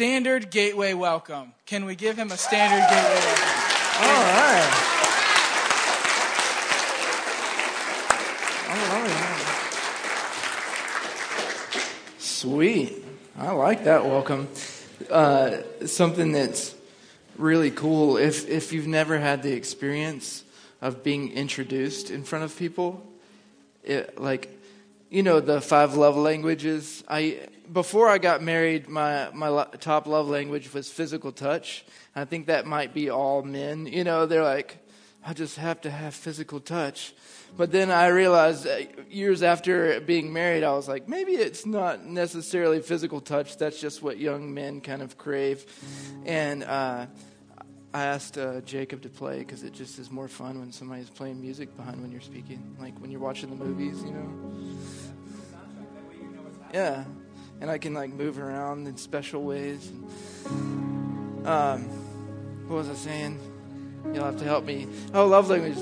standard gateway welcome. Can we give him a standard gateway welcome? All right. All right. Sweet. I like that welcome. Uh, something that's really cool. If if you've never had the experience of being introduced in front of people, it, like you know the five love languages. I before I got married, my my top love language was physical touch. I think that might be all men. You know, they're like, I just have to have physical touch. But then I realized years after being married, I was like, maybe it's not necessarily physical touch. That's just what young men kind of crave. And uh, I asked uh, Jacob to play because it just is more fun when somebody's playing music behind when you're speaking, like when you're watching the movies, you know. Yeah, and I can like move around in special ways. Um, what was I saying? You'll have to help me. Oh, love language.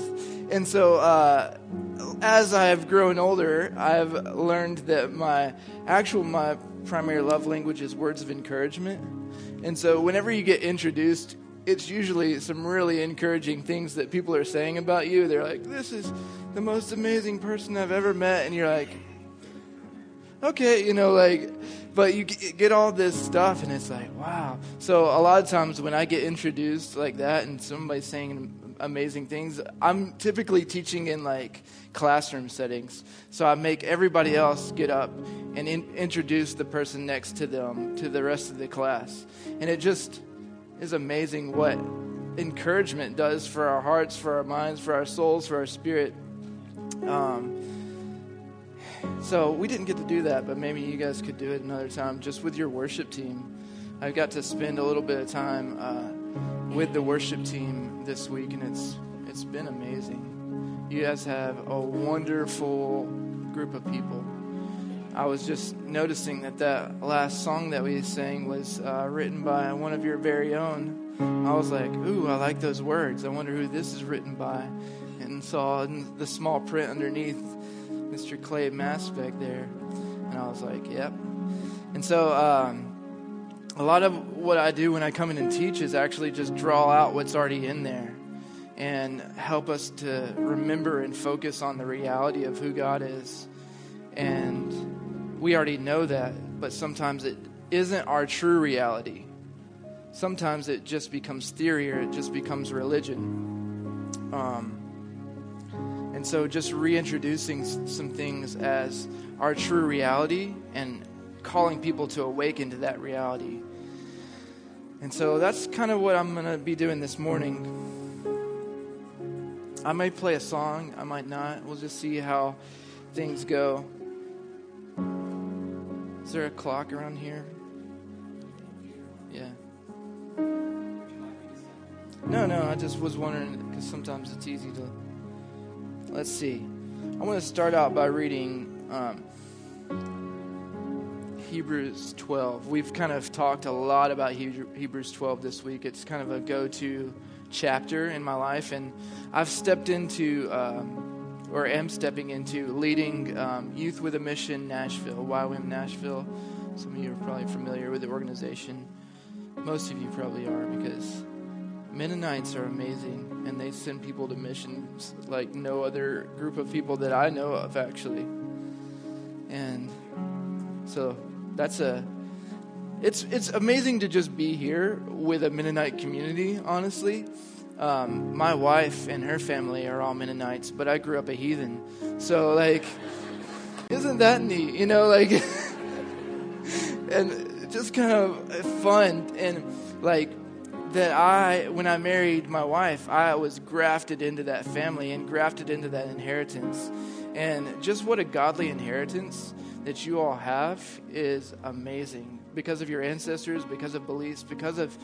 And so, uh, as I've grown older, I've learned that my actual my primary love language is words of encouragement. And so, whenever you get introduced it's usually some really encouraging things that people are saying about you. They're like, "This is the most amazing person I've ever met," and you're like, "Okay," you know, like, but you get all this stuff, and it's like, wow. So a lot of times when I get introduced like that, and somebody's saying amazing things, I'm typically teaching in like classroom settings. So I make everybody else get up and in, introduce the person next to them to the rest of the class, and it just is amazing what encouragement does for our hearts, for our minds, for our souls, for our spirit. Um, so we didn't get to do that, but maybe you guys could do it another time just with your worship team. I've got to spend a little bit of time uh, with the worship team this week, and it's it's been amazing. You guys have a wonderful group of people. I was just noticing that that last song that we sang was uh, written by one of your very own. I was like, ooh, I like those words. I wonder who this is written by. And saw in the small print underneath Mr. Clay Mass there. And I was like, yep. And so um, a lot of what I do when I come in and teach is actually just draw out what's already in there and help us to remember and focus on the reality of who God is. And we already know that, but sometimes it isn't our true reality. Sometimes it just becomes theory or it just becomes religion. Um, and so just reintroducing some things as our true reality and calling people to awaken to that reality. And so that's kind of what I'm going to be doing this morning. I might play a song, I might not. We'll just see how things go. Is there a clock around here? Yeah. No, no, I just was wondering because sometimes it's easy to. Let's see. I want to start out by reading um, Hebrews 12. We've kind of talked a lot about Hebrews 12 this week. It's kind of a go to chapter in my life, and I've stepped into. Um, or am stepping into leading um, Youth with a Mission Nashville, YWAM Nashville. Some of you are probably familiar with the organization. Most of you probably are because Mennonites are amazing and they send people to missions like no other group of people that I know of, actually. And so that's a. It's, it's amazing to just be here with a Mennonite community, honestly. Um, my wife and her family are all Mennonites, but I grew up a heathen. So, like, isn't that neat? You know, like, and just kind of fun. And, like, that I, when I married my wife, I was grafted into that family and grafted into that inheritance. And just what a godly inheritance that you all have is amazing because of your ancestors, because of beliefs, because of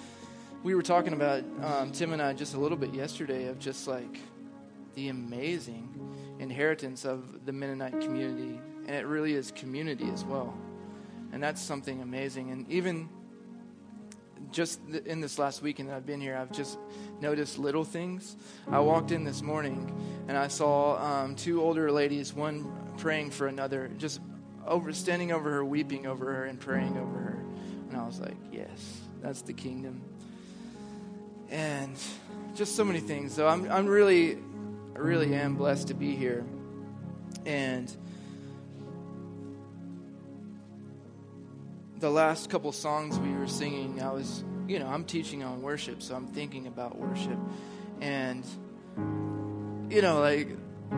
we were talking about um, Tim and I just a little bit yesterday of just like the amazing inheritance of the Mennonite community, and it really is community as well, and that's something amazing. And even just in this last weekend that I've been here, I've just noticed little things. I walked in this morning and I saw um, two older ladies, one praying for another, just over standing over her, weeping over her, and praying over her. And I I was like, yes, that's the kingdom. And just so many things. So I'm, I'm really, I really am blessed to be here. And the last couple songs we were singing, I was, you know, I'm teaching on worship, so I'm thinking about worship. And, you know, like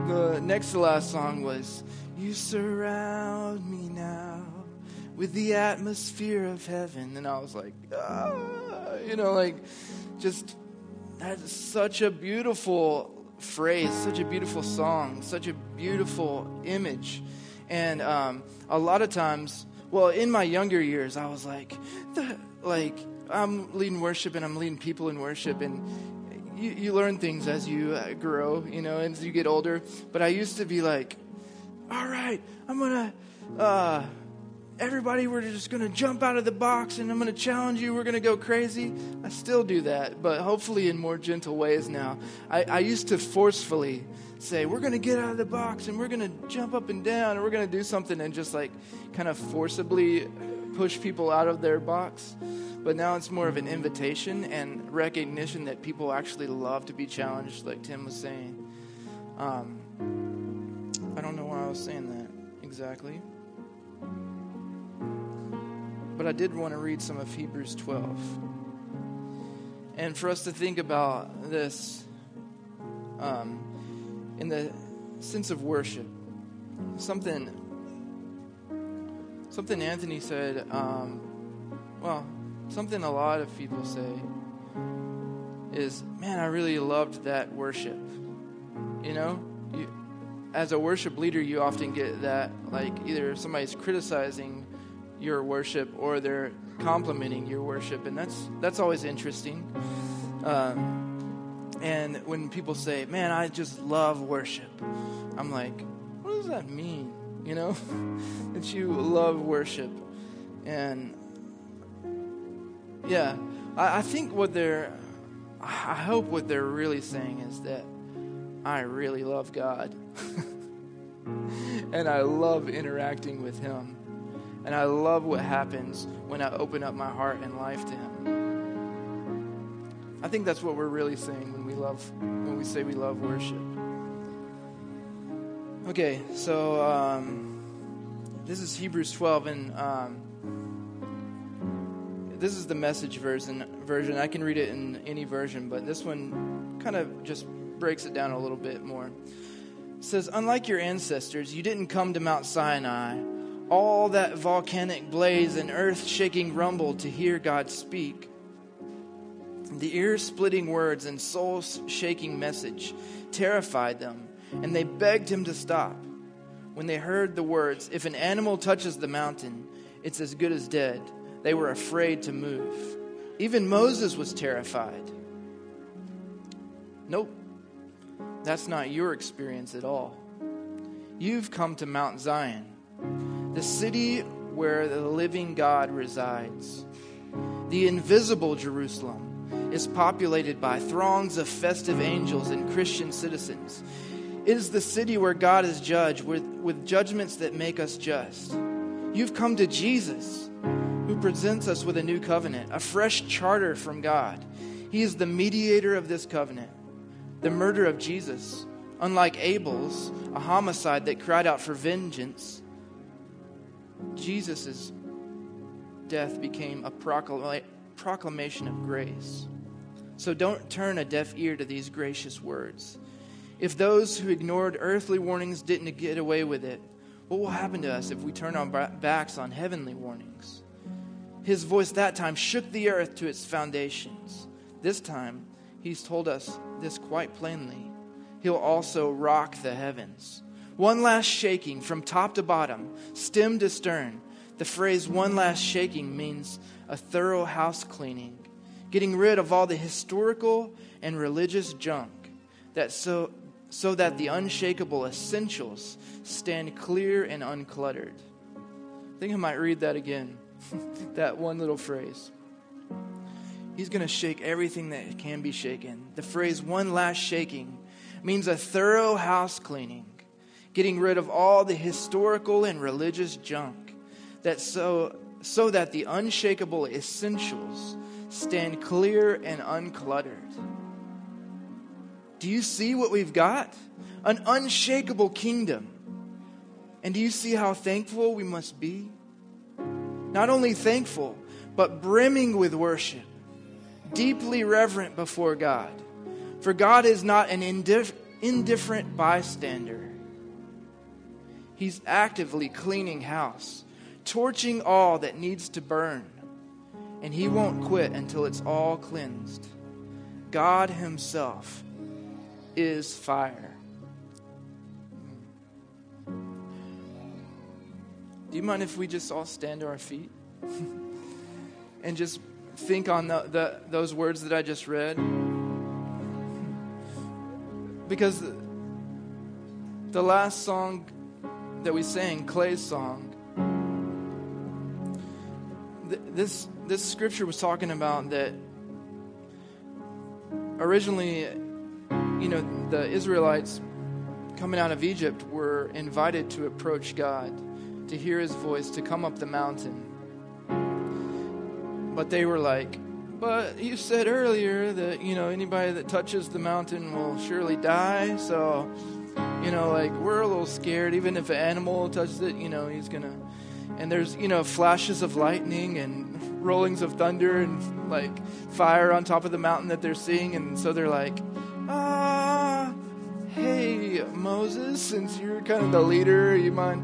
the next to last song was, You surround me now with the atmosphere of heaven. And I was like, ah, you know, like just that's such a beautiful phrase, such a beautiful song, such a beautiful image. And um, a lot of times, well, in my younger years, I was like, the, like I'm leading worship and I'm leading people in worship, and you, you learn things as you uh, grow, you know, as you get older. But I used to be like, all right, I'm gonna. Uh, everybody, we're just going to jump out of the box and I'm going to challenge you. We're going to go crazy. I still do that, but hopefully in more gentle ways now. I, I used to forcefully say, we're going to get out of the box and we're going to jump up and down and we're going to do something and just like kind of forcibly push people out of their box. But now it's more of an invitation and recognition that people actually love to be challenged, like Tim was saying. Um, I don't know why I was saying that exactly. But I did want to read some of Hebrews 12. And for us to think about this um, in the sense of worship, something something Anthony said, um, well, something a lot of people say is, man, I really loved that worship. You know, you, as a worship leader, you often get that, like, either somebody's criticizing your worship or they're complimenting your worship, and that's that's always interesting. Um, and when people say, "Man, I just love worship," I'm like, "What does that mean?" You know, that you love worship, and yeah, I, I think what they're, I hope what they're really saying is that I really love God. and I love interacting with Him. And I love what happens when I open up my heart and life to Him. I think that's what we're really saying when we love, when we say we love worship. Okay, so um, this is Hebrews 12, and um, this is the message version. Version I can read it in any version, but this one kind of just breaks it down a little bit more. It says, "Unlike your ancestors, you didn't come to Mount Sinai." All that volcanic blaze and earth shaking rumble to hear God speak. The ear splitting words and soul shaking message terrified them, and they begged him to stop. When they heard the words, If an animal touches the mountain, it's as good as dead, they were afraid to move. Even Moses was terrified. Nope, that's not your experience at all. You've come to Mount Zion the city where the living God resides. The invisible Jerusalem is populated by throngs of festive angels and Christian citizens. It is the city where God is judged with, with judgments that make us just. You've come to Jesus, who presents us with a new covenant, a fresh charter from God. He is the mediator of this covenant. The murder of Jesus, unlike Abel's, a homicide that cried out for vengeance, Jesus' death became a proclama- proclamation of grace. So don't turn a deaf ear to these gracious words. If those who ignored earthly warnings didn't get away with it, what will happen to us if we turn our backs on heavenly warnings? His voice that time shook the earth to its foundations. This time, he's told us this quite plainly. He'll also rock the heavens. One last shaking from top to bottom, stem to stern. The phrase one last shaking means a thorough house cleaning, getting rid of all the historical and religious junk that so, so that the unshakable essentials stand clear and uncluttered. I think I might read that again, that one little phrase. He's going to shake everything that can be shaken. The phrase one last shaking means a thorough house cleaning getting rid of all the historical and religious junk that so so that the unshakable essentials stand clear and uncluttered. Do you see what we've got? An unshakable kingdom. And do you see how thankful we must be? Not only thankful, but brimming with worship, deeply reverent before God. For God is not an indif- indifferent bystander. He's actively cleaning house, torching all that needs to burn, and He won't quit until it's all cleansed. God Himself is fire. Do you mind if we just all stand to our feet and just think on the, the, those words that I just read? Because the, the last song that we sang, Clay's song, th- this, this scripture was talking about that originally, you know, the Israelites coming out of Egypt were invited to approach God to hear his voice, to come up the mountain. But they were like, but you said earlier that, you know, anybody that touches the mountain will surely die. So, you know, like, we're a little scared. Even if an animal touches it, you know, he's to. And there's, you know, flashes of lightning and rollings of thunder and, like, fire on top of the mountain that they're seeing. And so they're like, ah, hey, Moses, since you're kind of the leader, you mind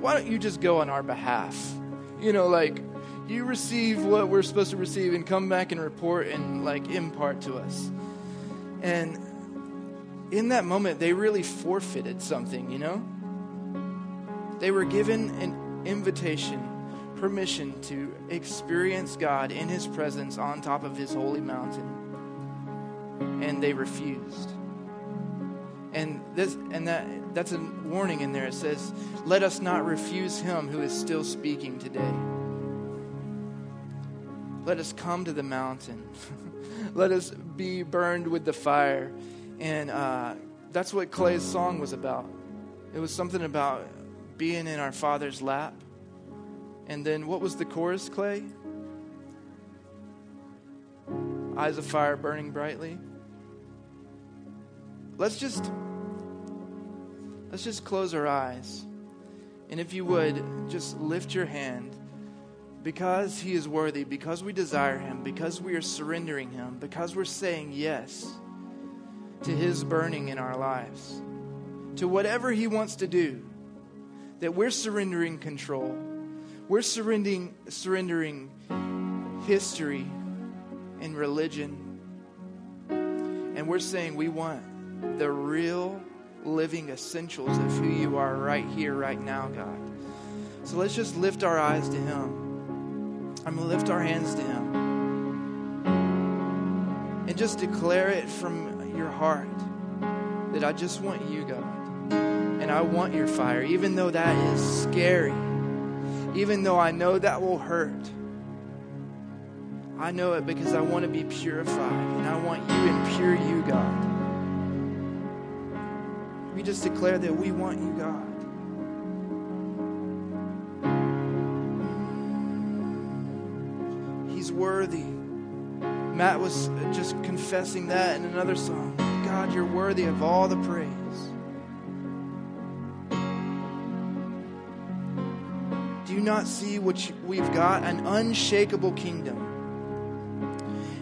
why don't you just go on our behalf? You know, like, you receive what we're supposed to receive and come back and report and, like, impart to us. And in that moment, they really forfeited something, you know? They were given an invitation, permission to experience God in His presence on top of His holy mountain. And they refused. And this and that that's a warning in there. It says, Let us not refuse him who is still speaking today. Let us come to the mountain. Let us be burned with the fire. And uh, that's what Clay's song was about. It was something about being in our Father's lap. And then what was the chorus, Clay? Eyes of fire burning brightly. Let's just let's just close our eyes. And if you would, just lift your hand because he is worthy, because we desire him, because we are surrendering him, because we're saying yes to his burning in our lives, to whatever he wants to do, that we're surrendering control. We're surrendering surrendering history and religion. And we're saying we want the real living essentials of who you are right here, right now, God. So let's just lift our eyes to Him. I'm going to lift our hands to Him. And just declare it from your heart that I just want you, God. And I want your fire, even though that is scary, even though I know that will hurt. I know it because I want to be purified and I want you and pure you, God. We just declare that we want you, God. He's worthy. Matt was just confessing that in another song. God, you're worthy of all the praise. Do you not see what we've got? An unshakable kingdom.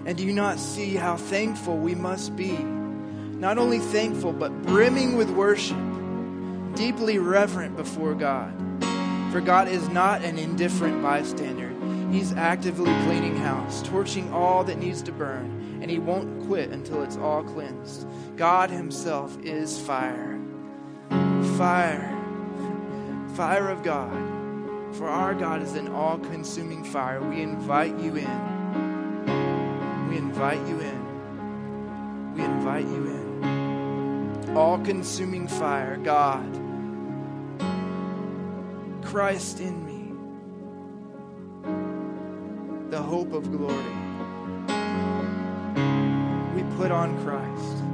And do you not see how thankful we must be? Not only thankful, but brimming with worship, deeply reverent before God. For God is not an indifferent bystander. He's actively cleaning house, torching all that needs to burn, and He won't quit until it's all cleansed. God Himself is fire. Fire. Fire of God. For our God is an all consuming fire. We invite you in. We invite you in. We invite you in. All consuming fire, God. Christ in me. The hope of glory. We put on Christ.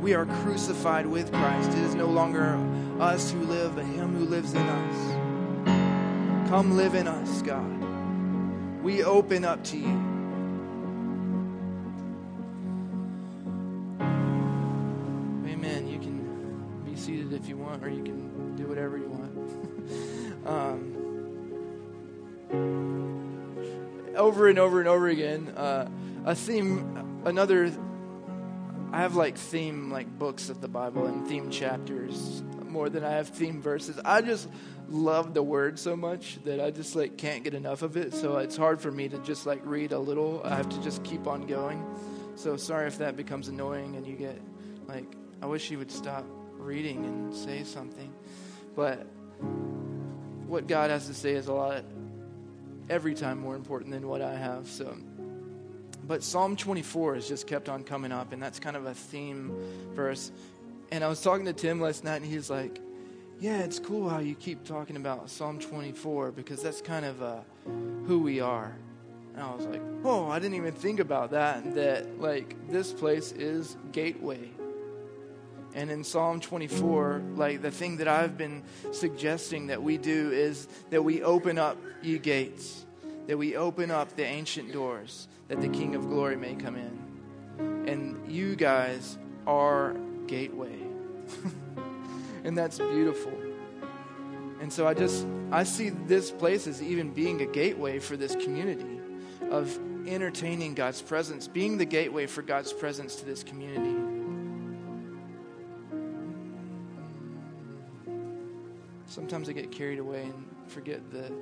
We are crucified with Christ. It is no longer us who live, but Him who lives in us. Come live in us, God. We open up to you. Amen. You can be seated if you want, or you can do whatever you want. um, over and over and over again, uh, a theme, another. I have like theme like books of the Bible and theme chapters more than I have theme verses. I just love the word so much that I just like can't get enough of it. So it's hard for me to just like read a little. I have to just keep on going. So sorry if that becomes annoying and you get like I wish you would stop reading and say something. But what God has to say is a lot every time more important than what I have. So but Psalm 24 has just kept on coming up and that's kind of a theme verse. And I was talking to Tim last night and he's like, yeah, it's cool how you keep talking about Psalm 24 because that's kind of uh, who we are. And I was like, oh, I didn't even think about that. That, like, this place is gateway. And in Psalm 24, like, the thing that I've been suggesting that we do is that we open up ye gates, that we open up the ancient doors, that the King of glory may come in. And you guys are gateway. and that's beautiful. And so I just I see this place as even being a gateway for this community of entertaining God's presence, being the gateway for God's presence to this community. Sometimes I get carried away and forget the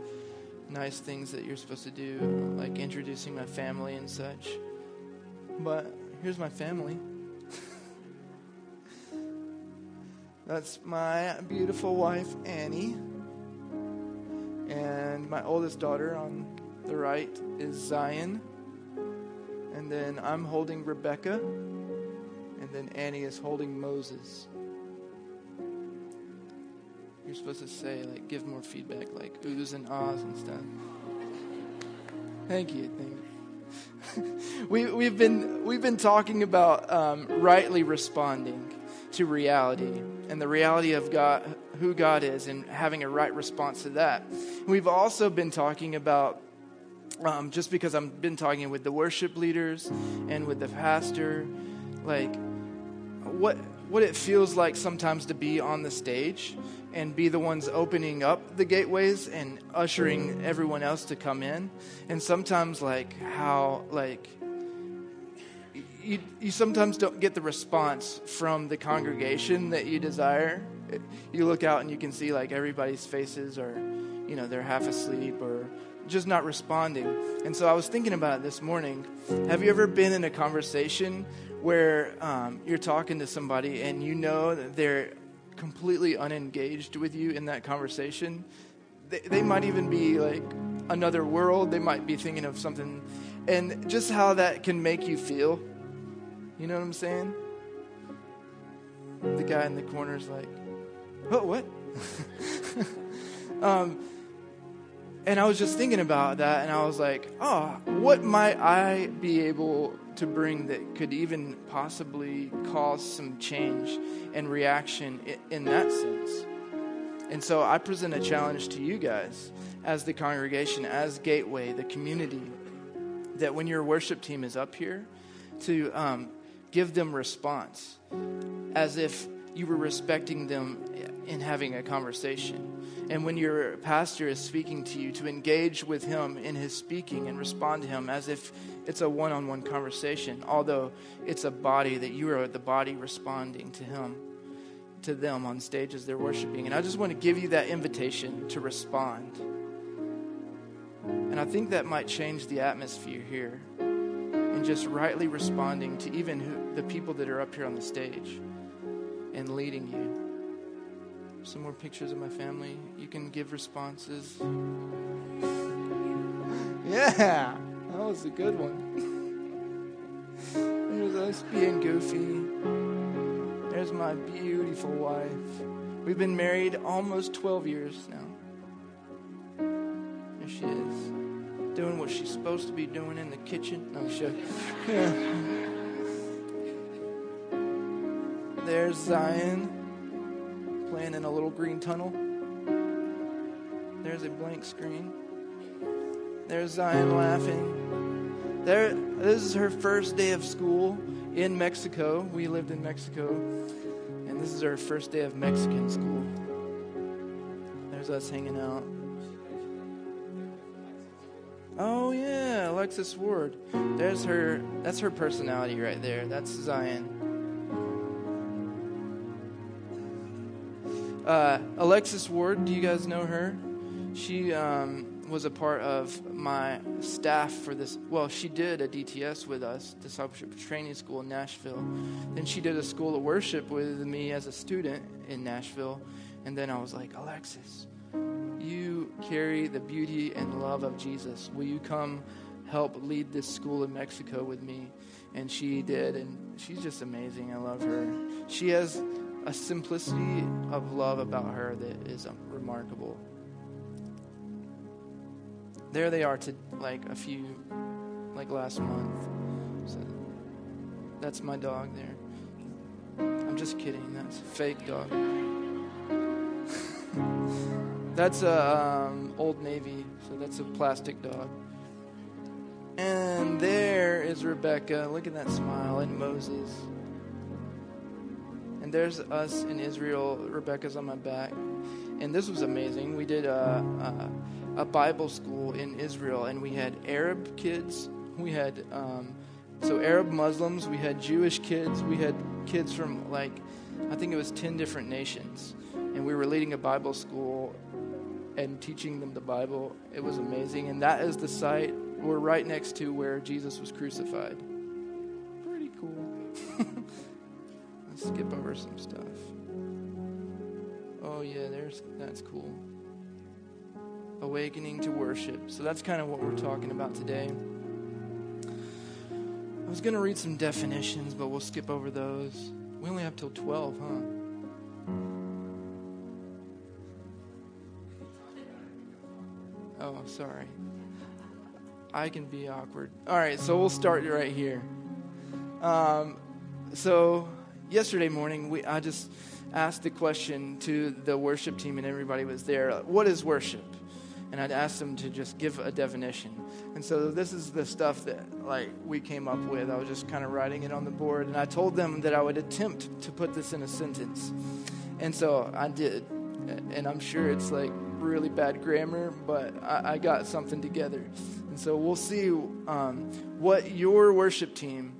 nice things that you're supposed to do, like introducing my family and such. But here's my family. That's my beautiful wife, Annie. And my oldest daughter on the right is Zion. And then I'm holding Rebecca. And then Annie is holding Moses. You're supposed to say, like, give more feedback, like oohs and ahs and stuff. Thank you. Thank you. we, we've, been, we've been talking about um, rightly responding to reality and the reality of God, who God is, and having a right response to that. We've also been talking about, um, just because I've been talking with the worship leaders and with the pastor, like what what it feels like sometimes to be on the stage and be the ones opening up the gateways and ushering everyone else to come in and sometimes like how like you, you sometimes don't get the response from the congregation that you desire. You look out and you can see like everybody's faces are, you know, they're half asleep or just not responding. And so I was thinking about it this morning. Have you ever been in a conversation where um, you're talking to somebody and you know that they're completely unengaged with you in that conversation? They, they might even be like another world, they might be thinking of something, and just how that can make you feel you know what I'm saying? The guy in the corner is like, oh, what? um, and I was just thinking about that, and I was like, oh, what might I be able to bring that could even possibly cause some change and reaction in that sense? And so I present a challenge to you guys as the congregation, as Gateway, the community, that when your worship team is up here, to um, give them response as if you were respecting them in having a conversation. And when your pastor is speaking to you, to engage with him in his speaking and respond to him as if it's a one on one conversation, although it's a body that you are the body responding to him, to them on stage as they're worshiping. And I just want to give you that invitation to respond. And I think that might change the atmosphere here and just rightly responding to even who, the people that are up here on the stage and leading you. Some more pictures of my family. You can give responses. Yeah, that was a good one. There's us being goofy. There's my beautiful wife. We've been married almost 12 years now. There she is doing what she's supposed to be doing in the kitchen. No, she. Yeah. There's Zion playing in a little green tunnel. there's a blank screen. There's Zion laughing. There, this is her first day of school in Mexico. We lived in Mexico, and this is her first day of Mexican school. There's us hanging out. Oh yeah, Alexis Ward. There's her. That's her personality right there. That's Zion. Uh, Alexis Ward. Do you guys know her? She um, was a part of my staff for this. Well, she did a DTS with us, discipleship training school in Nashville. Then she did a school of worship with me as a student in Nashville. And then I was like, Alexis, you carry the beauty and love of Jesus. Will you come help lead this school in Mexico with me? And she did, and she's just amazing. I love her. She has a simplicity of love about her that is remarkable. There they are to like a few, like last month. So that's my dog there. I'm just kidding. That's a fake dog. That's a um, Old Navy, so that's a plastic dog. And there is Rebecca. Look at that smile, and Moses. And there's us in Israel. Rebecca's on my back. And this was amazing. We did a, a, a Bible school in Israel, and we had Arab kids. We had, um, so Arab Muslims. We had Jewish kids. We had kids from, like, I think it was 10 different nations. And we were leading a Bible school and teaching them the Bible. It was amazing. And that is the site we're right next to where Jesus was crucified. Pretty cool. Let's skip over some stuff. Oh yeah, there's that's cool. Awakening to worship. So that's kind of what we're talking about today. I was going to read some definitions, but we'll skip over those. We only have till 12, huh? Oh, sorry. I can be awkward. All right, so we'll start right here. Um, so yesterday morning, we I just asked the question to the worship team, and everybody was there. What is worship? And I'd ask them to just give a definition. And so this is the stuff that like we came up with. I was just kind of writing it on the board, and I told them that I would attempt to put this in a sentence. And so I did, and I'm sure it's like really bad grammar, but I, I got something together. And so we'll see um, what your worship team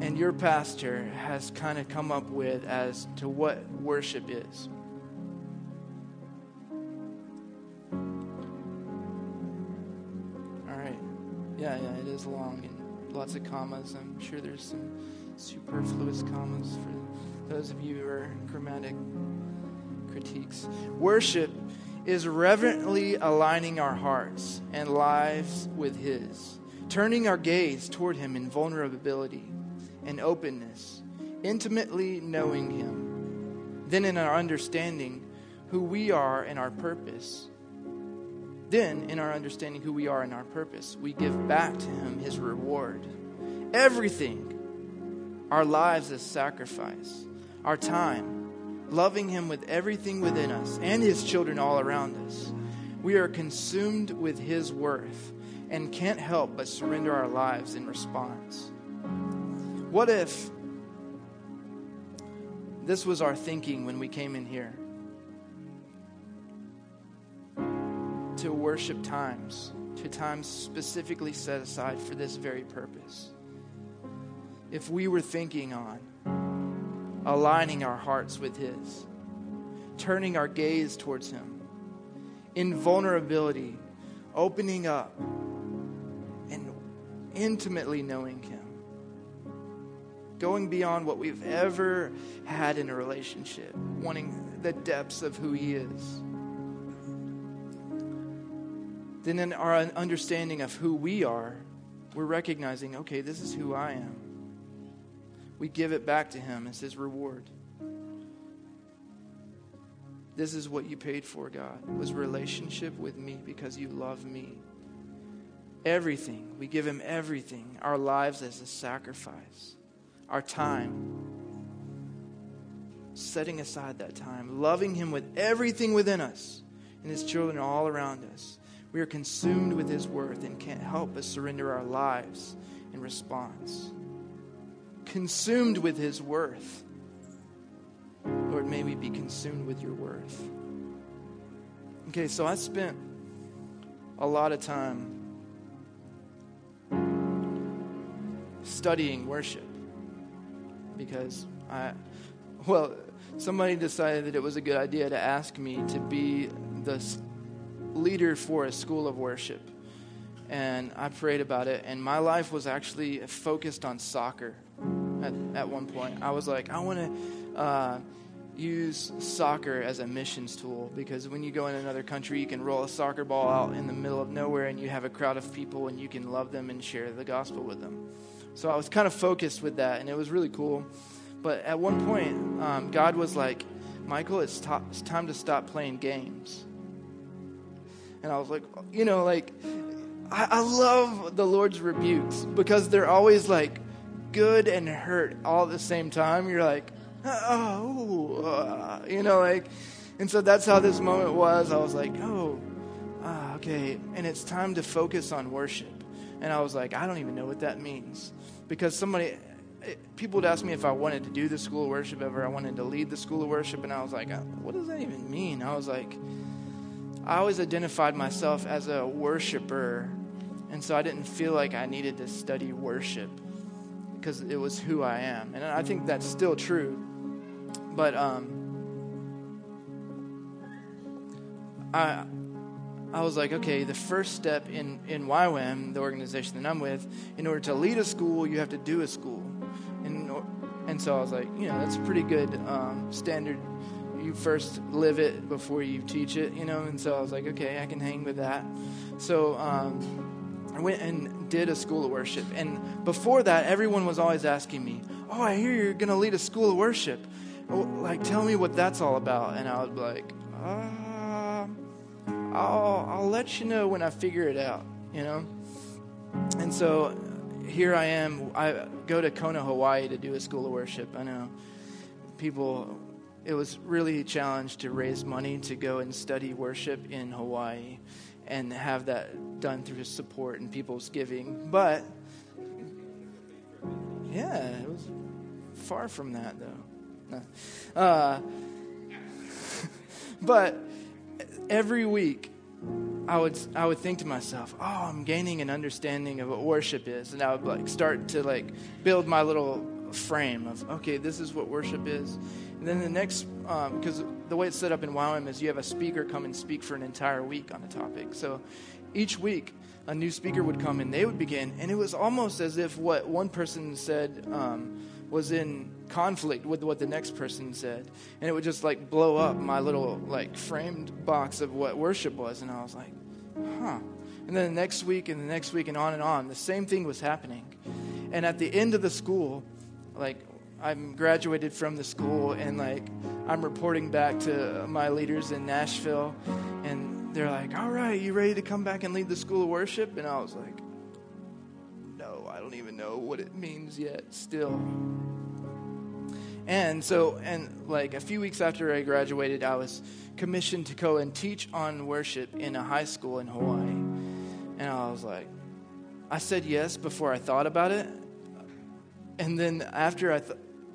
and your pastor has kind of come up with as to what worship is. Yeah, yeah, it is long and lots of commas. I'm sure there's some superfluous commas for those of you who are grammatic critiques. Worship is reverently aligning our hearts and lives with His, turning our gaze toward Him in vulnerability and openness, intimately knowing Him. Then, in our understanding who we are and our purpose, then, in our understanding who we are and our purpose, we give back to Him His reward. Everything, our lives as sacrifice, our time, loving Him with everything within us and His children all around us. We are consumed with His worth and can't help but surrender our lives in response. What if this was our thinking when we came in here? To worship times, to times specifically set aside for this very purpose. If we were thinking on aligning our hearts with His, turning our gaze towards Him, in vulnerability, opening up, and intimately knowing Him, going beyond what we've ever had in a relationship, wanting the depths of who He is. Then, in our understanding of who we are, we're recognizing, okay, this is who I am we give it back to Him as His reward. This is what you paid for, God, was relationship with me because you love me. Everything. We give Him everything. Our lives as a sacrifice. Our time. Setting aside that time. Loving Him with everything within us. and His children all around us. We are consumed with His worth and can't help but surrender our lives in response. Consumed with His worth. Lord, may we be consumed with your worth. Okay, so I spent a lot of time studying worship because I, well, somebody decided that it was a good idea to ask me to be the leader for a school of worship. And I prayed about it, and my life was actually focused on soccer at, at one point. I was like, I want to uh, use soccer as a missions tool because when you go in another country, you can roll a soccer ball out in the middle of nowhere and you have a crowd of people and you can love them and share the gospel with them. So I was kind of focused with that, and it was really cool. But at one point, um, God was like, Michael, it's, it's time to stop playing games. And I was like, you know, like, I, I love the Lord's rebukes because they're always like good and hurt all at the same time. You're like, oh, uh, you know, like, and so that's how this moment was. I was like, oh, ah, okay. And it's time to focus on worship. And I was like, I don't even know what that means. Because somebody, people would ask me if I wanted to do the school of worship ever. I wanted to lead the school of worship. And I was like, what does that even mean? I was like, I always identified myself as a worshiper. And so I didn't feel like I needed to study worship because it was who I am. And I think that's still true. But um, I, I was like, okay, the first step in, in YWAM, the organization that I'm with, in order to lead a school, you have to do a school. And, and so I was like, you know, that's a pretty good um, standard. You first live it before you teach it, you know? And so I was like, okay, I can hang with that. So um, I went and did a school of worship. And before that, everyone was always asking me, oh, I hear you're going to lead a school of worship. Like, tell me what that's all about. And I was like. Uh, I'll, I'll let you know when I figure it out, you know? And so here I am. I go to Kona, Hawaii to do a school of worship. I know people, it was really a challenge to raise money to go and study worship in Hawaii and have that done through support and people's giving. But, yeah, it was far from that, though. Uh, but every week I would I would think to myself, "Oh, I'm gaining an understanding of what worship is," and I would like start to like build my little frame of, "Okay, this is what worship is." And then the next, because um, the way it's set up in YWAM is you have a speaker come and speak for an entire week on a topic. So each week a new speaker would come and they would begin, and it was almost as if what one person said um, was in conflict with what the next person said. And it would just like blow up my little like framed box of what worship was and i was like huh. And then the next week and the next week and on and on the same thing was happening. And at the end of the school like i'm graduated from the school and like i'm reporting back to my leaders in nashville and they're like all right you ready to come back and lead the school of worship and i was like no i don't even know what it means yet still and so, and like a few weeks after I graduated, I was commissioned to go and teach on worship in a high school in Hawaii. And I was like, I said yes before I thought about it. And then after I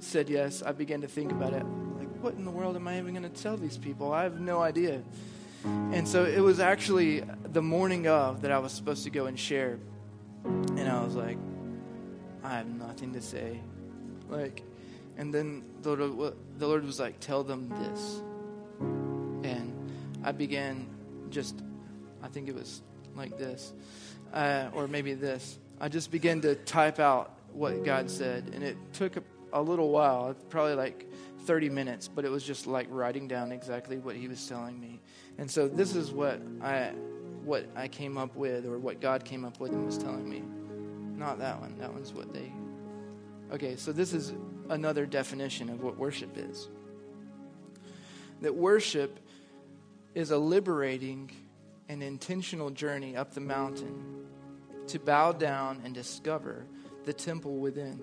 said yes, I began to think about it. Like, what in the world am I even going to tell these people? I have no idea. And so it was actually the morning of that I was supposed to go and share. And I was like, I have nothing to say. Like, and then the Lord, the Lord was like, Tell them this. And I began just, I think it was like this, uh, or maybe this. I just began to type out what God said. And it took a, little while, probably like 30 minutes, but it was just like writing down exactly what He was telling me. And so this is what I, what I came up with, or what God came up with and was telling me. Not that one. That one's what they. Okay, so this is another definition of what worship is. That worship is a liberating and intentional journey up the mountain to bow down and discover the temple within,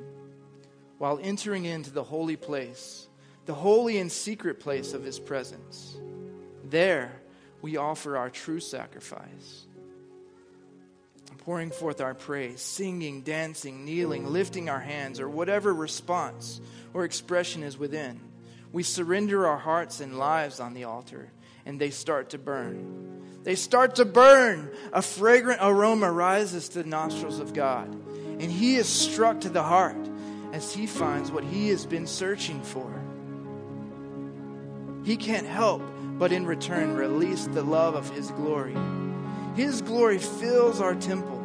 while entering into the holy place, the holy and secret place of His presence. There, we offer our true sacrifice pouring forth our praise, singing, dancing, kneeling, lifting our hands, or whatever response or expression is within. We surrender our hearts and lives on the altar, and they start to burn. They start to burn. A fragrant aroma rises to the nostrils of God, and He is struck to the heart as He finds what He has been searching for. He can't help but in return release the love of His glory. His glory fills our temple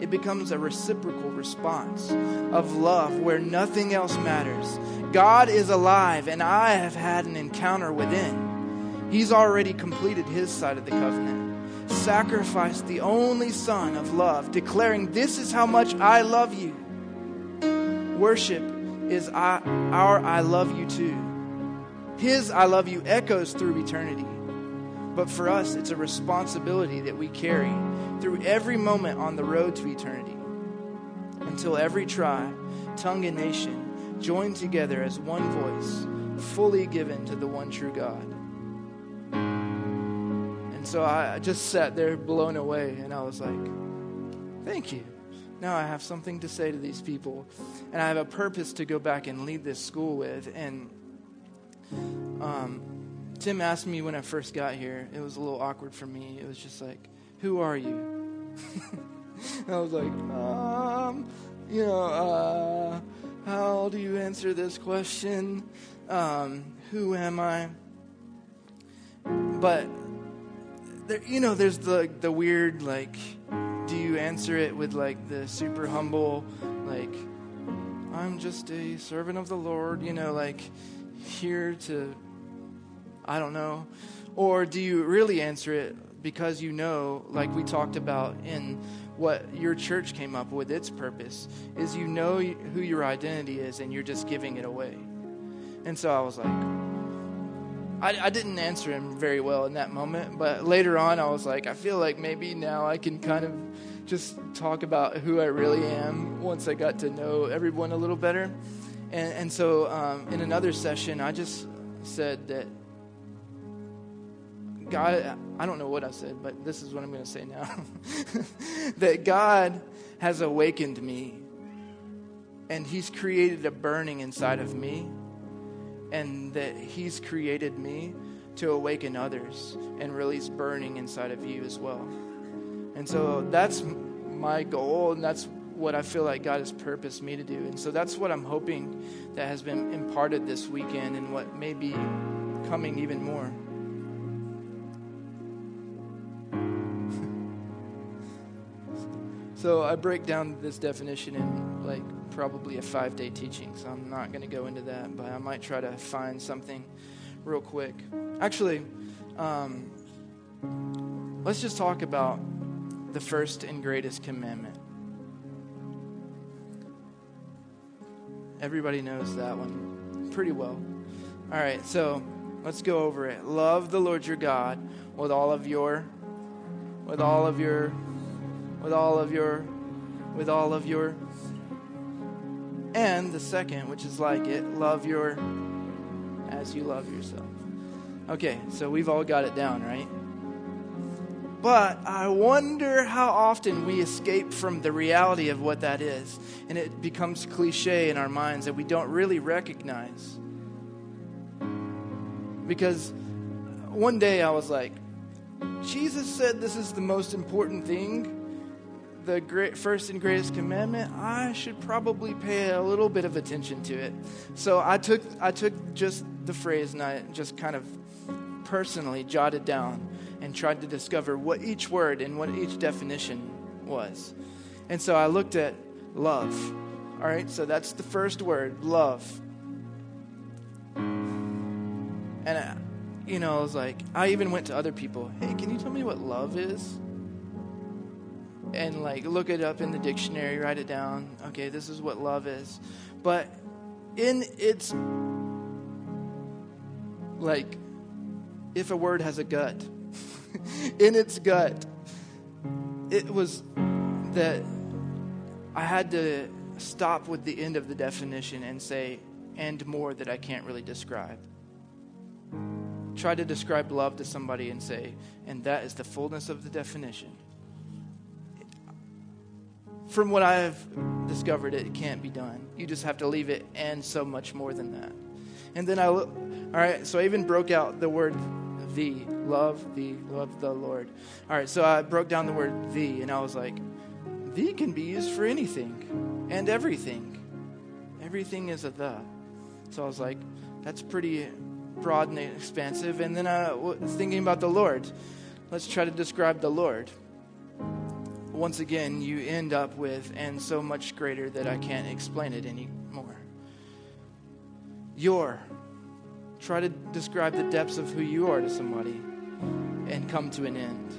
it becomes a reciprocal response of love where nothing else matters. God is alive, and I have had an encounter within. He's already completed his side of the covenant, sacrificed the only Son of love, declaring, This is how much I love you. Worship is our I love you too. His I love you echoes through eternity. But for us, it's a responsibility that we carry through every moment on the road to eternity until every tribe, tongue, and nation join together as one voice, fully given to the one true God. And so I just sat there blown away, and I was like, Thank you. Now I have something to say to these people, and I have a purpose to go back and lead this school with. And um, Tim asked me when I first got here, it was a little awkward for me. It was just like, Who are you? I was like, um, you know, uh, how do you answer this question? Um, who am I? But there, you know, there's the the weird like, do you answer it with like the super humble, like, I'm just a servant of the Lord, you know, like here to, I don't know, or do you really answer it because you know, like we talked about in what your church came up with its purpose, is you know who your identity is and you're just giving it away. And so I was like, I, I didn't answer him very well in that moment, but later on I was like, I feel like maybe now I can kind of just talk about who I really am once I got to know everyone a little better. And, and so um, in another session, I just said that God, I don't know what I said, but this is what I'm going to say now. that God has awakened me and He's created a burning inside of me, and that He's created me to awaken others and release burning inside of you as well. And so that's my goal, and that's what I feel like God has purposed me to do. And so that's what I'm hoping that has been imparted this weekend and what may be coming even more. So I break down this definition in like probably a five day teaching, so I'm not going to go into that, but I might try to find something real quick. Actually, um, let's just talk about the first and greatest commandment. Everybody knows that one pretty well. All right, so let's go over it. Love the Lord your God with all of your with all of your with all of your with all of your and the second which is like it love your as you love yourself okay so we've all got it down right but I wonder how often we escape from the reality of what that is. And it becomes cliche in our minds that we don't really recognize. Because one day I was like, Jesus said this is the most important thing the great, first and greatest commandment, I should probably pay a little bit of attention to it. So I took I took just the phrase and I just kind of personally jotted down and tried to discover what each word and what each definition was. And so I looked at love. All right, so that's the first word, love. And I, you know, I was like, I even went to other people. Hey, can you tell me what love is? And like look it up in the dictionary, write it down. Okay, this is what love is. But in its like if a word has a gut, in its gut, it was that I had to stop with the end of the definition and say, and more that I can't really describe. try to describe love to somebody and say, and that is the fullness of the definition. From what I've discovered, it can't be done. You just have to leave it and so much more than that. And then I all right, so I even broke out the word the, love the, love the Lord. All right, so I broke down the word the, and I was like, the can be used for anything and everything. Everything is a the. So I was like, that's pretty broad and expansive. And then I was thinking about the Lord. Let's try to describe the Lord. Once again, you end up with, and so much greater that I can't explain it anymore. Your. Try to describe the depths of who you are to somebody and come to an end.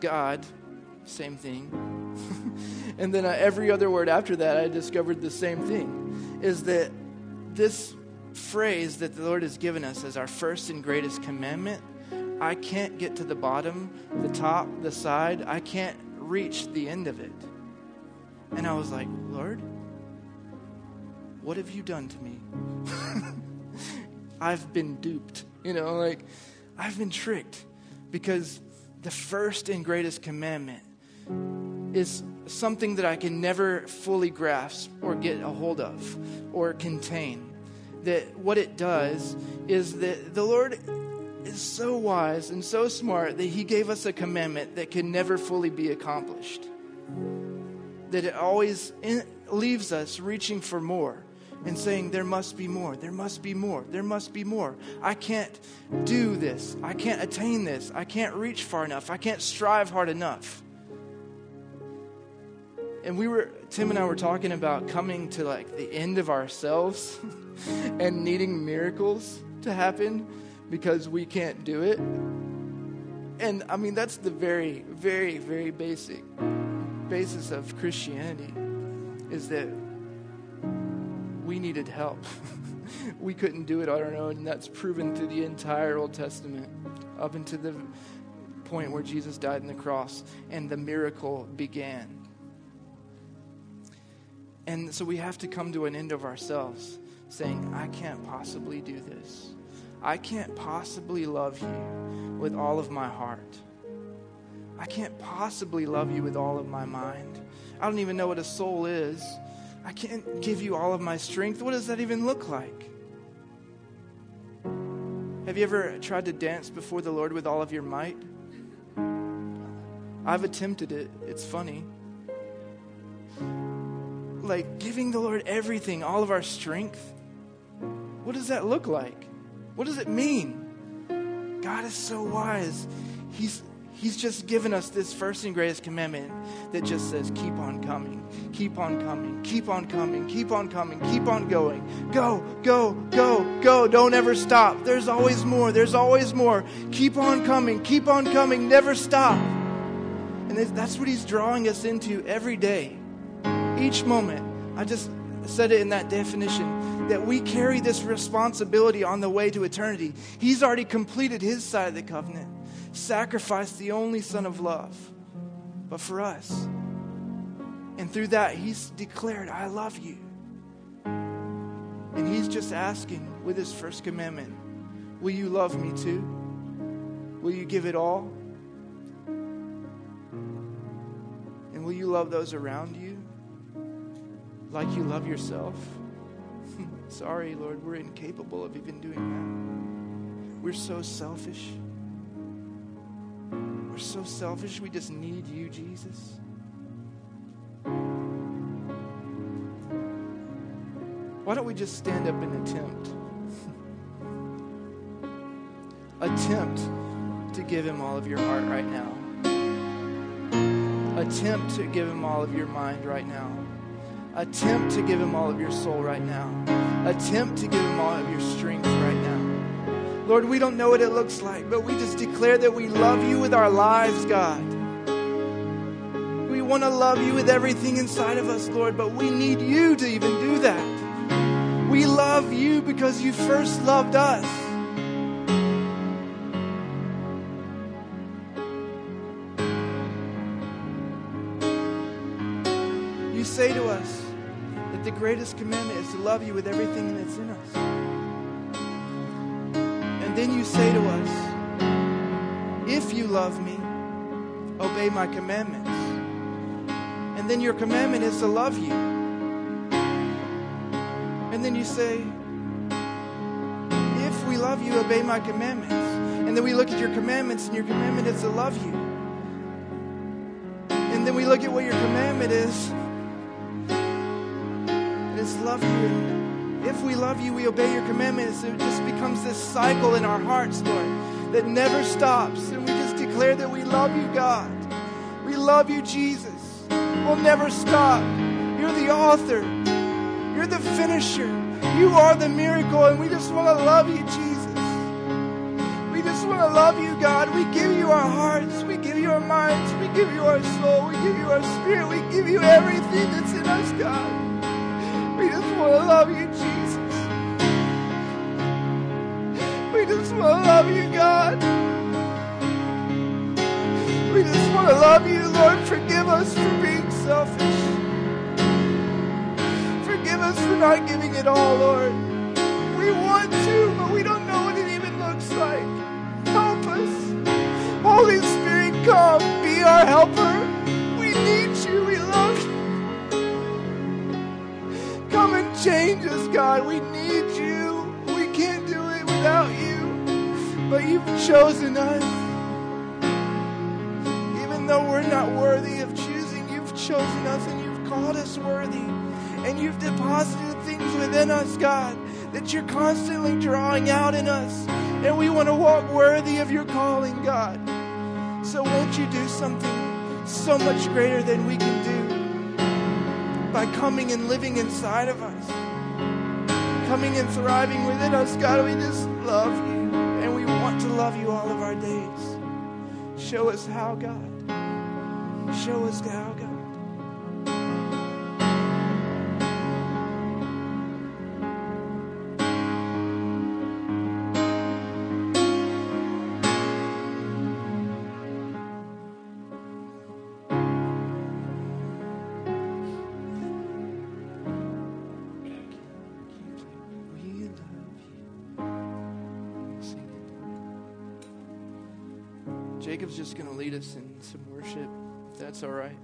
God, same thing. and then uh, every other word after that, I discovered the same thing is that this phrase that the Lord has given us as our first and greatest commandment, I can't get to the bottom, the top, the side. I can't reach the end of it. And I was like, Lord, what have you done to me? I've been duped. You know, like, I've been tricked because the first and greatest commandment is something that I can never fully grasp or get a hold of or contain that what it does is that the Lord is so wise and so smart that He gave us a commandment that can never fully be accomplished. That it always in, leaves us reaching for more and saying, There must be more, there must be more, there must be more. I can't do this, I can't attain this, I can't reach far enough, I can't strive hard enough. And we were, Tim and I were talking about coming to like the end of ourselves. and needing miracles to happen because we can't do it. And I mean, that's the very, very, very basic basis of Christianity is that we needed help. we couldn't do it on our own, and that's proven through the entire Old Testament up until the point where Jesus died on the cross and the miracle began. And so we have to come to an end of ourselves saying, I can't possibly do this. I can't possibly love you with all of my heart. I can't possibly love you with all of my mind. I don't even know what a soul is. I can't give you all of my strength. What does that even look like? Have you ever tried to dance before the Lord with all of your might? I've attempted it. It's funny. Like giving the Lord everything, all of our strength. What does that look like? What does it mean? God is so wise. He's He's just given us this first and greatest commandment that just says, keep on coming, keep on coming, keep on coming, keep on coming, keep on going. Go, go, go, go. Don't ever stop. There's always more. There's always more. Keep on coming, keep on coming, never stop. And that's what He's drawing us into every day, each moment. I just said it in that definition that we carry this responsibility on the way to eternity. He's already completed his side of the covenant, sacrificed the only Son of love. But for us, and through that, he's declared, I love you. And he's just asking with his first commandment, Will you love me too? Will you give it all? And will you love those around you like you love yourself? Sorry, Lord, we're incapable of even doing that. We're so selfish. We're so selfish. We just need you, Jesus. Why don't we just stand up and attempt? attempt to give him all of your heart right now. Attempt to give him all of your mind right now. Attempt to give him all of your soul right now. Attempt to give him all of your strength right now. Lord, we don't know what it looks like, but we just declare that we love you with our lives, God. We want to love you with everything inside of us, Lord, but we need you to even do that. We love you because you first loved us. You say to us, greatest commandment is to love you with everything that's in us. And then you say to us, If you love me, obey my commandments. And then your commandment is to love you. And then you say, If we love you, obey my commandments. And then we look at your commandments, and your commandment is to love you. And then we look at what your commandment is. It's love you. If we love you, we obey your commandments. It just becomes this cycle in our hearts, Lord, that never stops. And we just declare that we love you, God. We love you, Jesus. We'll never stop. You're the author. You're the finisher. You are the miracle, and we just want to love you, Jesus. We just want to love you, God. We give you our hearts. We give you our minds. We give you our soul. We give you our spirit. We give you everything that's in us, God. Want to love you, Jesus. We just want to love you, God. We just want to love you, Lord. Forgive us for being selfish. Forgive us for not giving it all, Lord. We want to, but we don't know what it even looks like. Help us. Holy Spirit, come. Be our helper. We need you. We love you. Come and change us, God. We need you. We can't do it without you. But you've chosen us. Even though we're not worthy of choosing, you've chosen us and you've called us worthy. And you've deposited things within us, God, that you're constantly drawing out in us. And we want to walk worthy of your calling, God. So won't you do something so much greater than we can do by coming and living inside of us? Coming and thriving within us, God, we just love you. And we want to love you all of our days. Show us how, God. Show us how, God. Jacob's just going to lead us in some worship. If that's all right.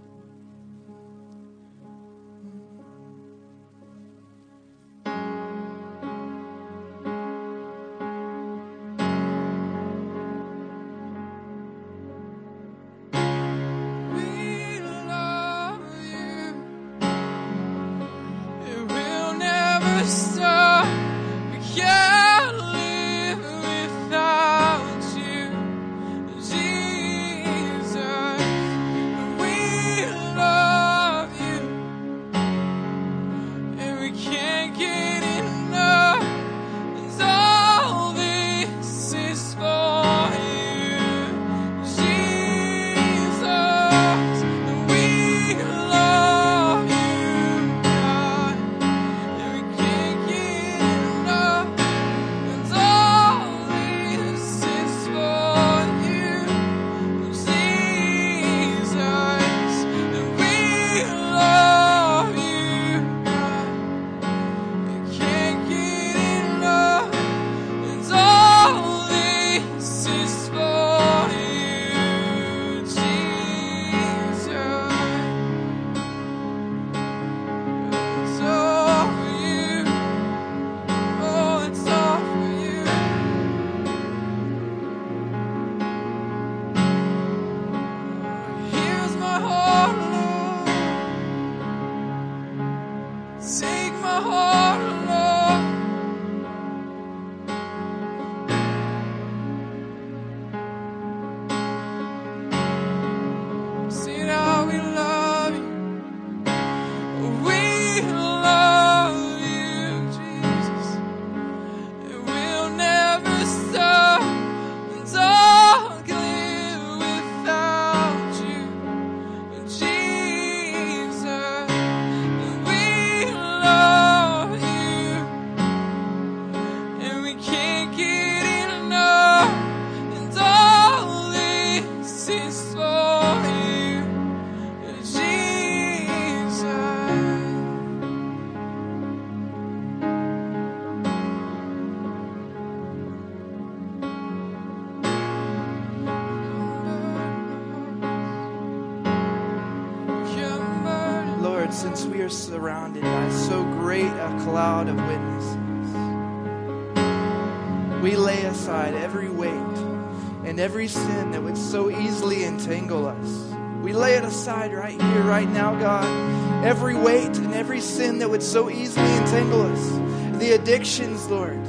So easily entangle us. The addictions, Lord.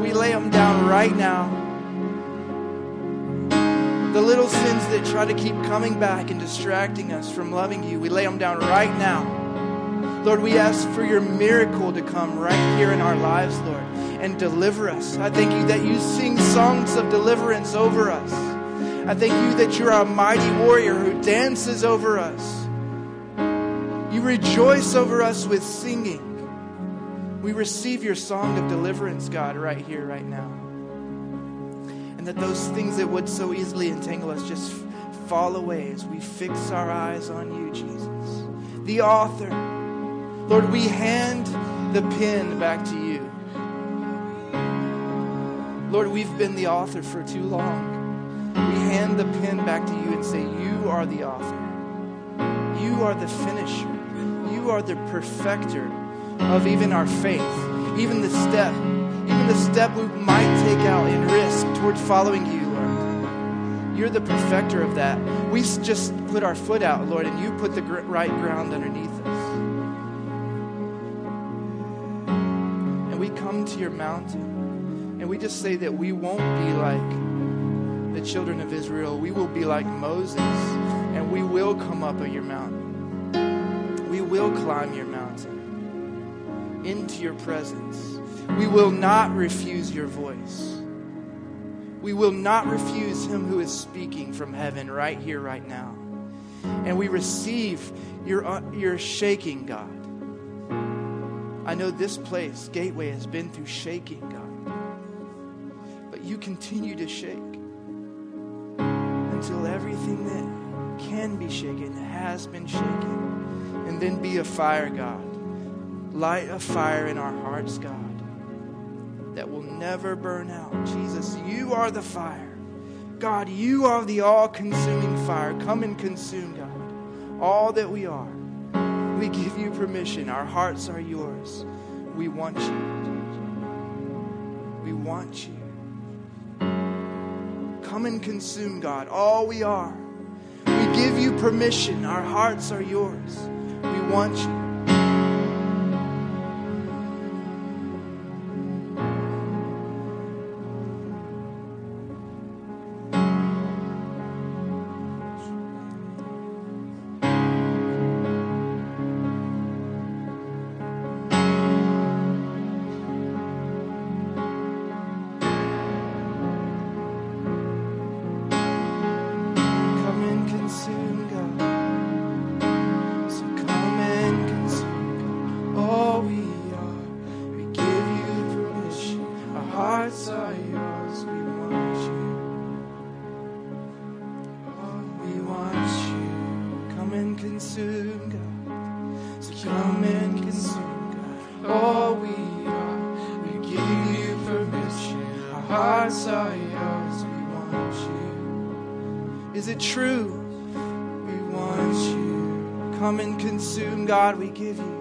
We lay them down right now. The little sins that try to keep coming back and distracting us from loving you, we lay them down right now. Lord, we ask for your miracle to come right here in our lives, Lord, and deliver us. I thank you that you sing songs of deliverance over us. I thank you that you're a mighty warrior who dances over us. Rejoice over us with singing. We receive your song of deliverance, God, right here, right now. And that those things that would so easily entangle us just fall away as we fix our eyes on you, Jesus, the author Lord, we hand the pen back to you. Lord, we've been the author for too long. We hand the pen back to you and say, You are the author. You are the finisher. You are the perfecter of even our faith, even the step, even the step we might take out and risk toward following you, Lord. You're the perfecter of that. We just put our foot out, Lord, and you put the right ground underneath us. And we come to your mountain and we just say that we won't be like the children of Israel. We will be like Moses and we will come up on your mountain. Will climb your mountain into your presence. We will not refuse your voice. We will not refuse him who is speaking from heaven right here, right now. And we receive your, uh, your shaking, God. I know this place, Gateway, has been through shaking, God. But you continue to shake until everything that can be shaken has been shaken. And then be a fire, God. Light a fire in our hearts, God, that will never burn out. Jesus, you are the fire. God, you are the all consuming fire. Come and consume, God, all that we are. We give you permission. Our hearts are yours. We want you. We want you. Come and consume, God, all we are. We give you permission. Our hearts are yours. Want you. God, we give you.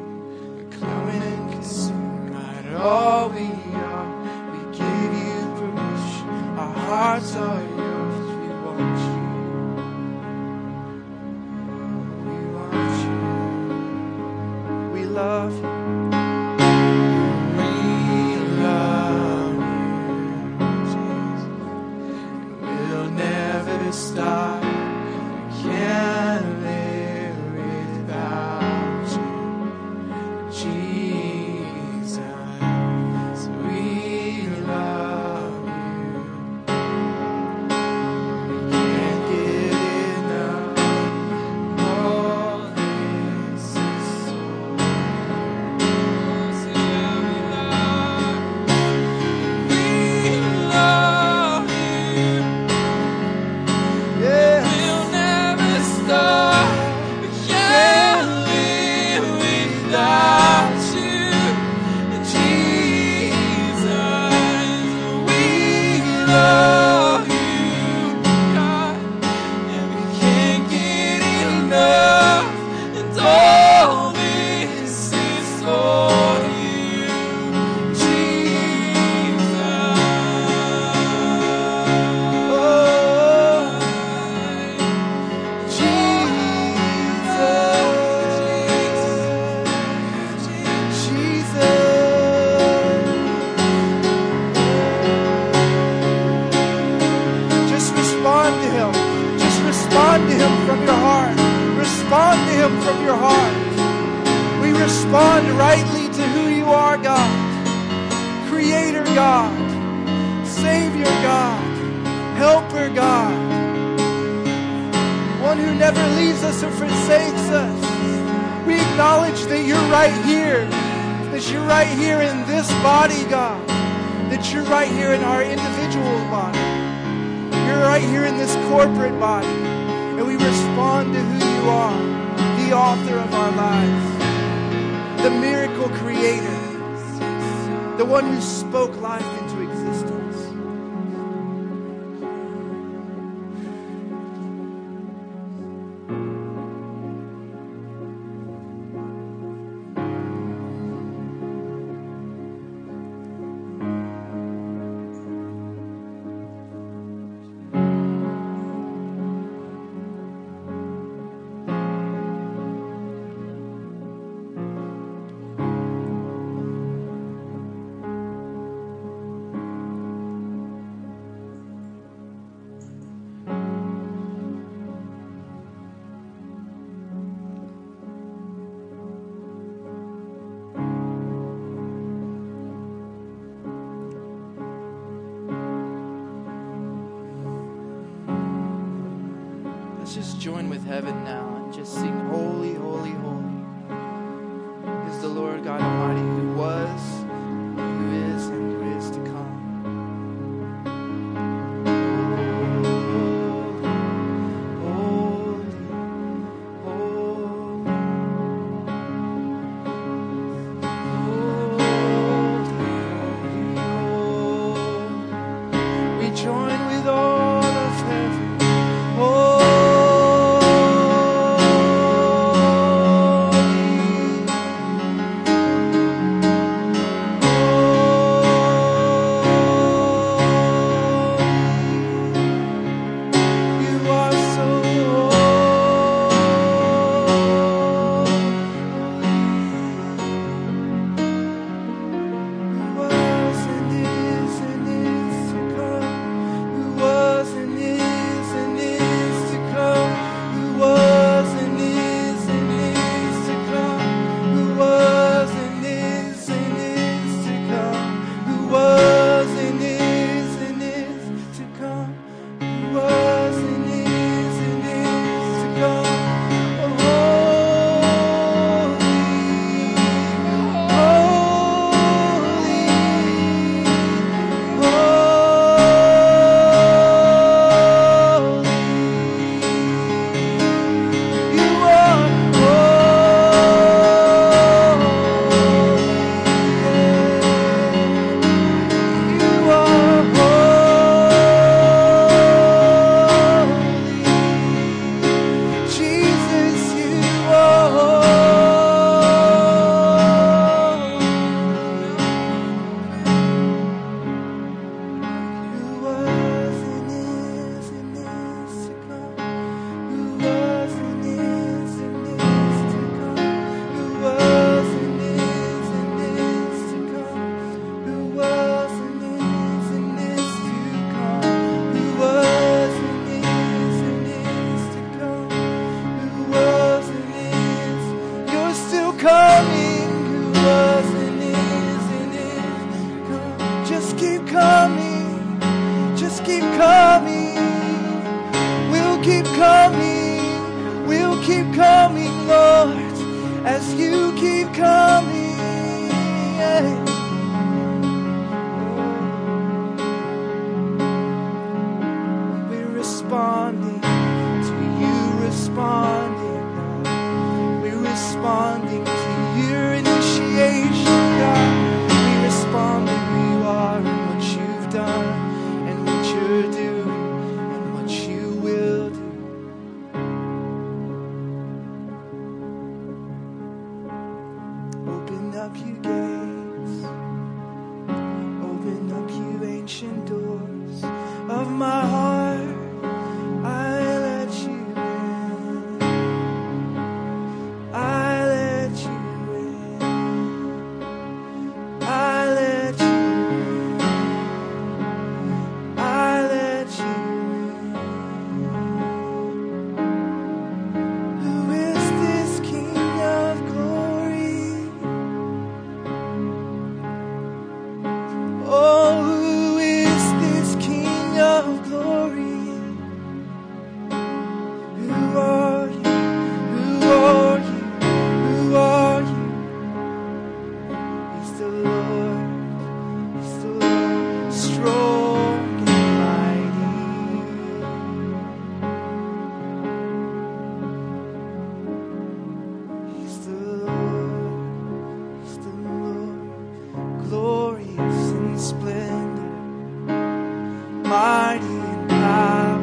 mighty in power,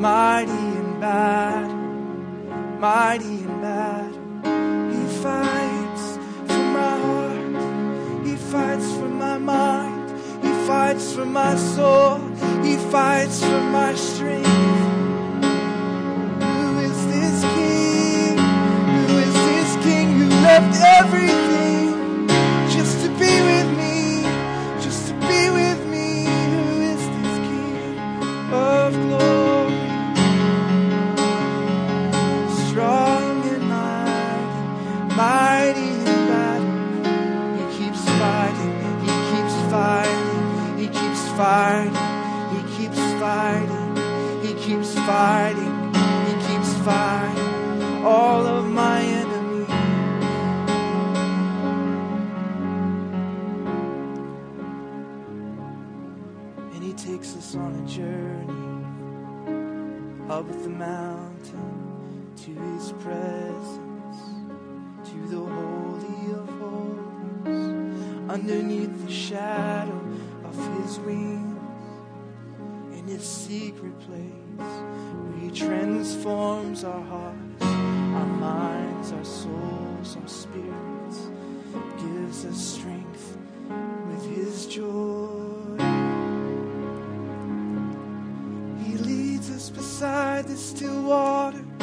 mighty in battle, mighty in battle. He fights for my heart, He fights for my mind, He fights for my soul, He fights for my strength. Who is this King? Who is this King who left everything? Fighting, he keeps fighting, he keeps fighting, he keeps fighting all of my enemies. And he takes us on a journey up the mountain to his presence, to the Holy of Holies, underneath the shadow his wings, in his secret place, he transforms our hearts, our minds, our souls, our spirits, gives us strength with his joy. He leads us beside the still waters.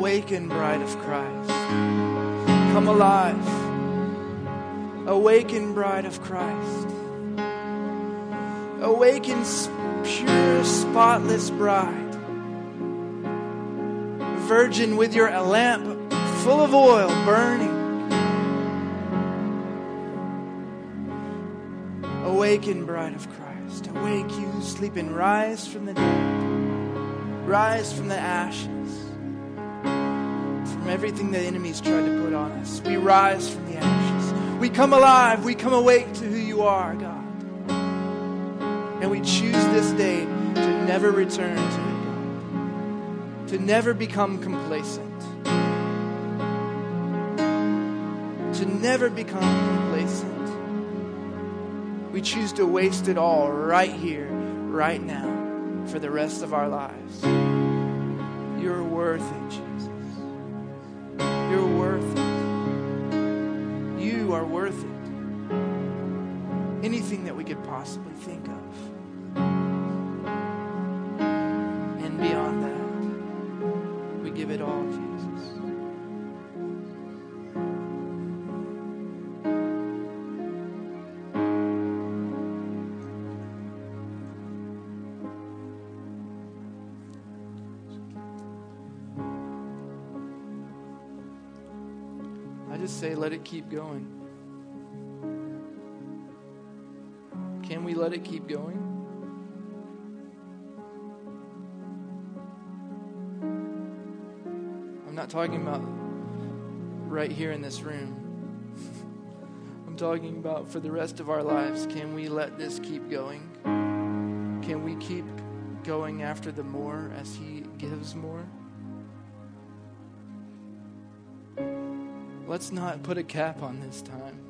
Awaken, bride of Christ. Come alive. Awaken, bride of Christ. Awaken, pure, spotless bride. Virgin with your lamp full of oil burning. Awaken, bride of Christ. Awake, you who sleep and rise from the dead. Rise from the ashes everything the enemy's tried to put on us. We rise from the ashes. We come alive. We come awake to who you are, God. And we choose this day to never return to it, God. To never become complacent. To never become complacent. We choose to waste it all right here, right now, for the rest of our lives. You're worth it, Jesus. Worth it. Anything that we could possibly think of. And beyond that, we give it all, Jesus. I just say, let it keep going. Let it keep going? I'm not talking about right here in this room. I'm talking about for the rest of our lives. Can we let this keep going? Can we keep going after the more as He gives more? Let's not put a cap on this time.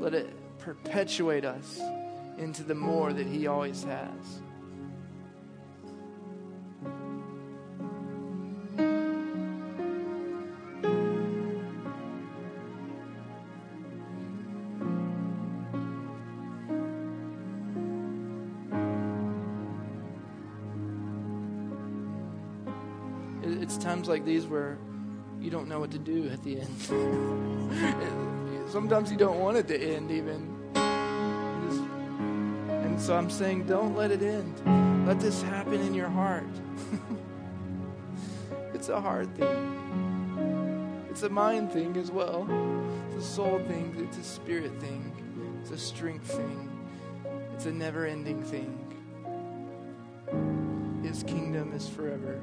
Let it perpetuate us into the more that He always has. It's times like these where you don't know what to do at the end. Sometimes you don't want it to end, even. And so I'm saying, don't let it end. Let this happen in your heart. it's a heart thing, it's a mind thing as well. It's a soul thing, it's a spirit thing, it's a strength thing, it's a never ending thing. His kingdom is forever.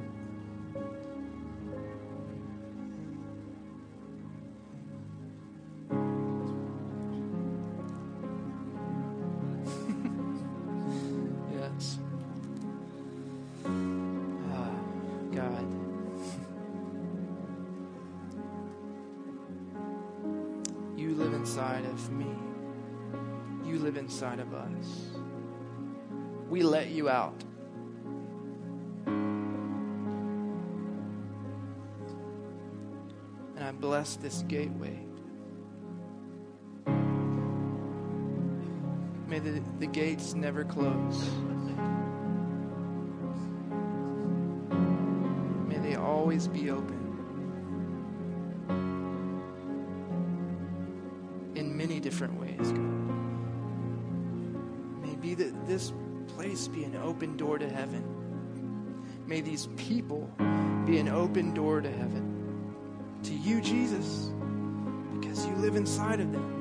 Bless this gateway. May the, the gates never close. May they always be open. In many different ways, God. May be that this place be an open door to heaven. May these people be an open door to heaven. To you, Jesus, because you live inside of them.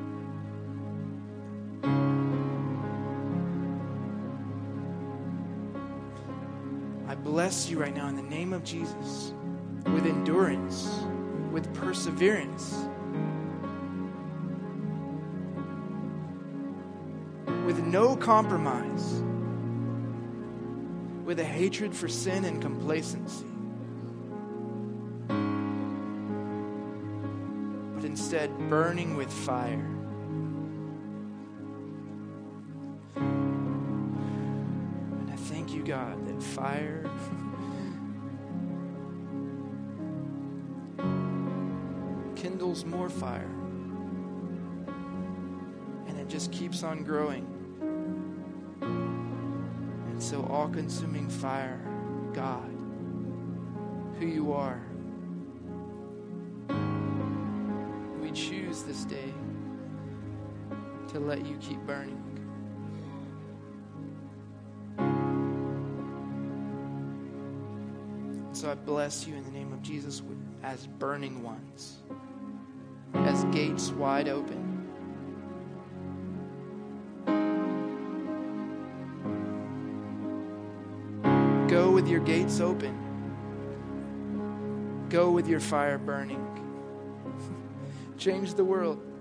I bless you right now in the name of Jesus with endurance, with perseverance, with no compromise, with a hatred for sin and complacency. Instead, burning with fire. And I thank you, God, that fire. kindles more fire. And it just keeps on growing. And so, all consuming fire, God, who you are, this day to let you keep burning. So I bless you in the name of Jesus as burning ones, as gates wide open. Go with your gates open. Go with your fire burning. Change the world.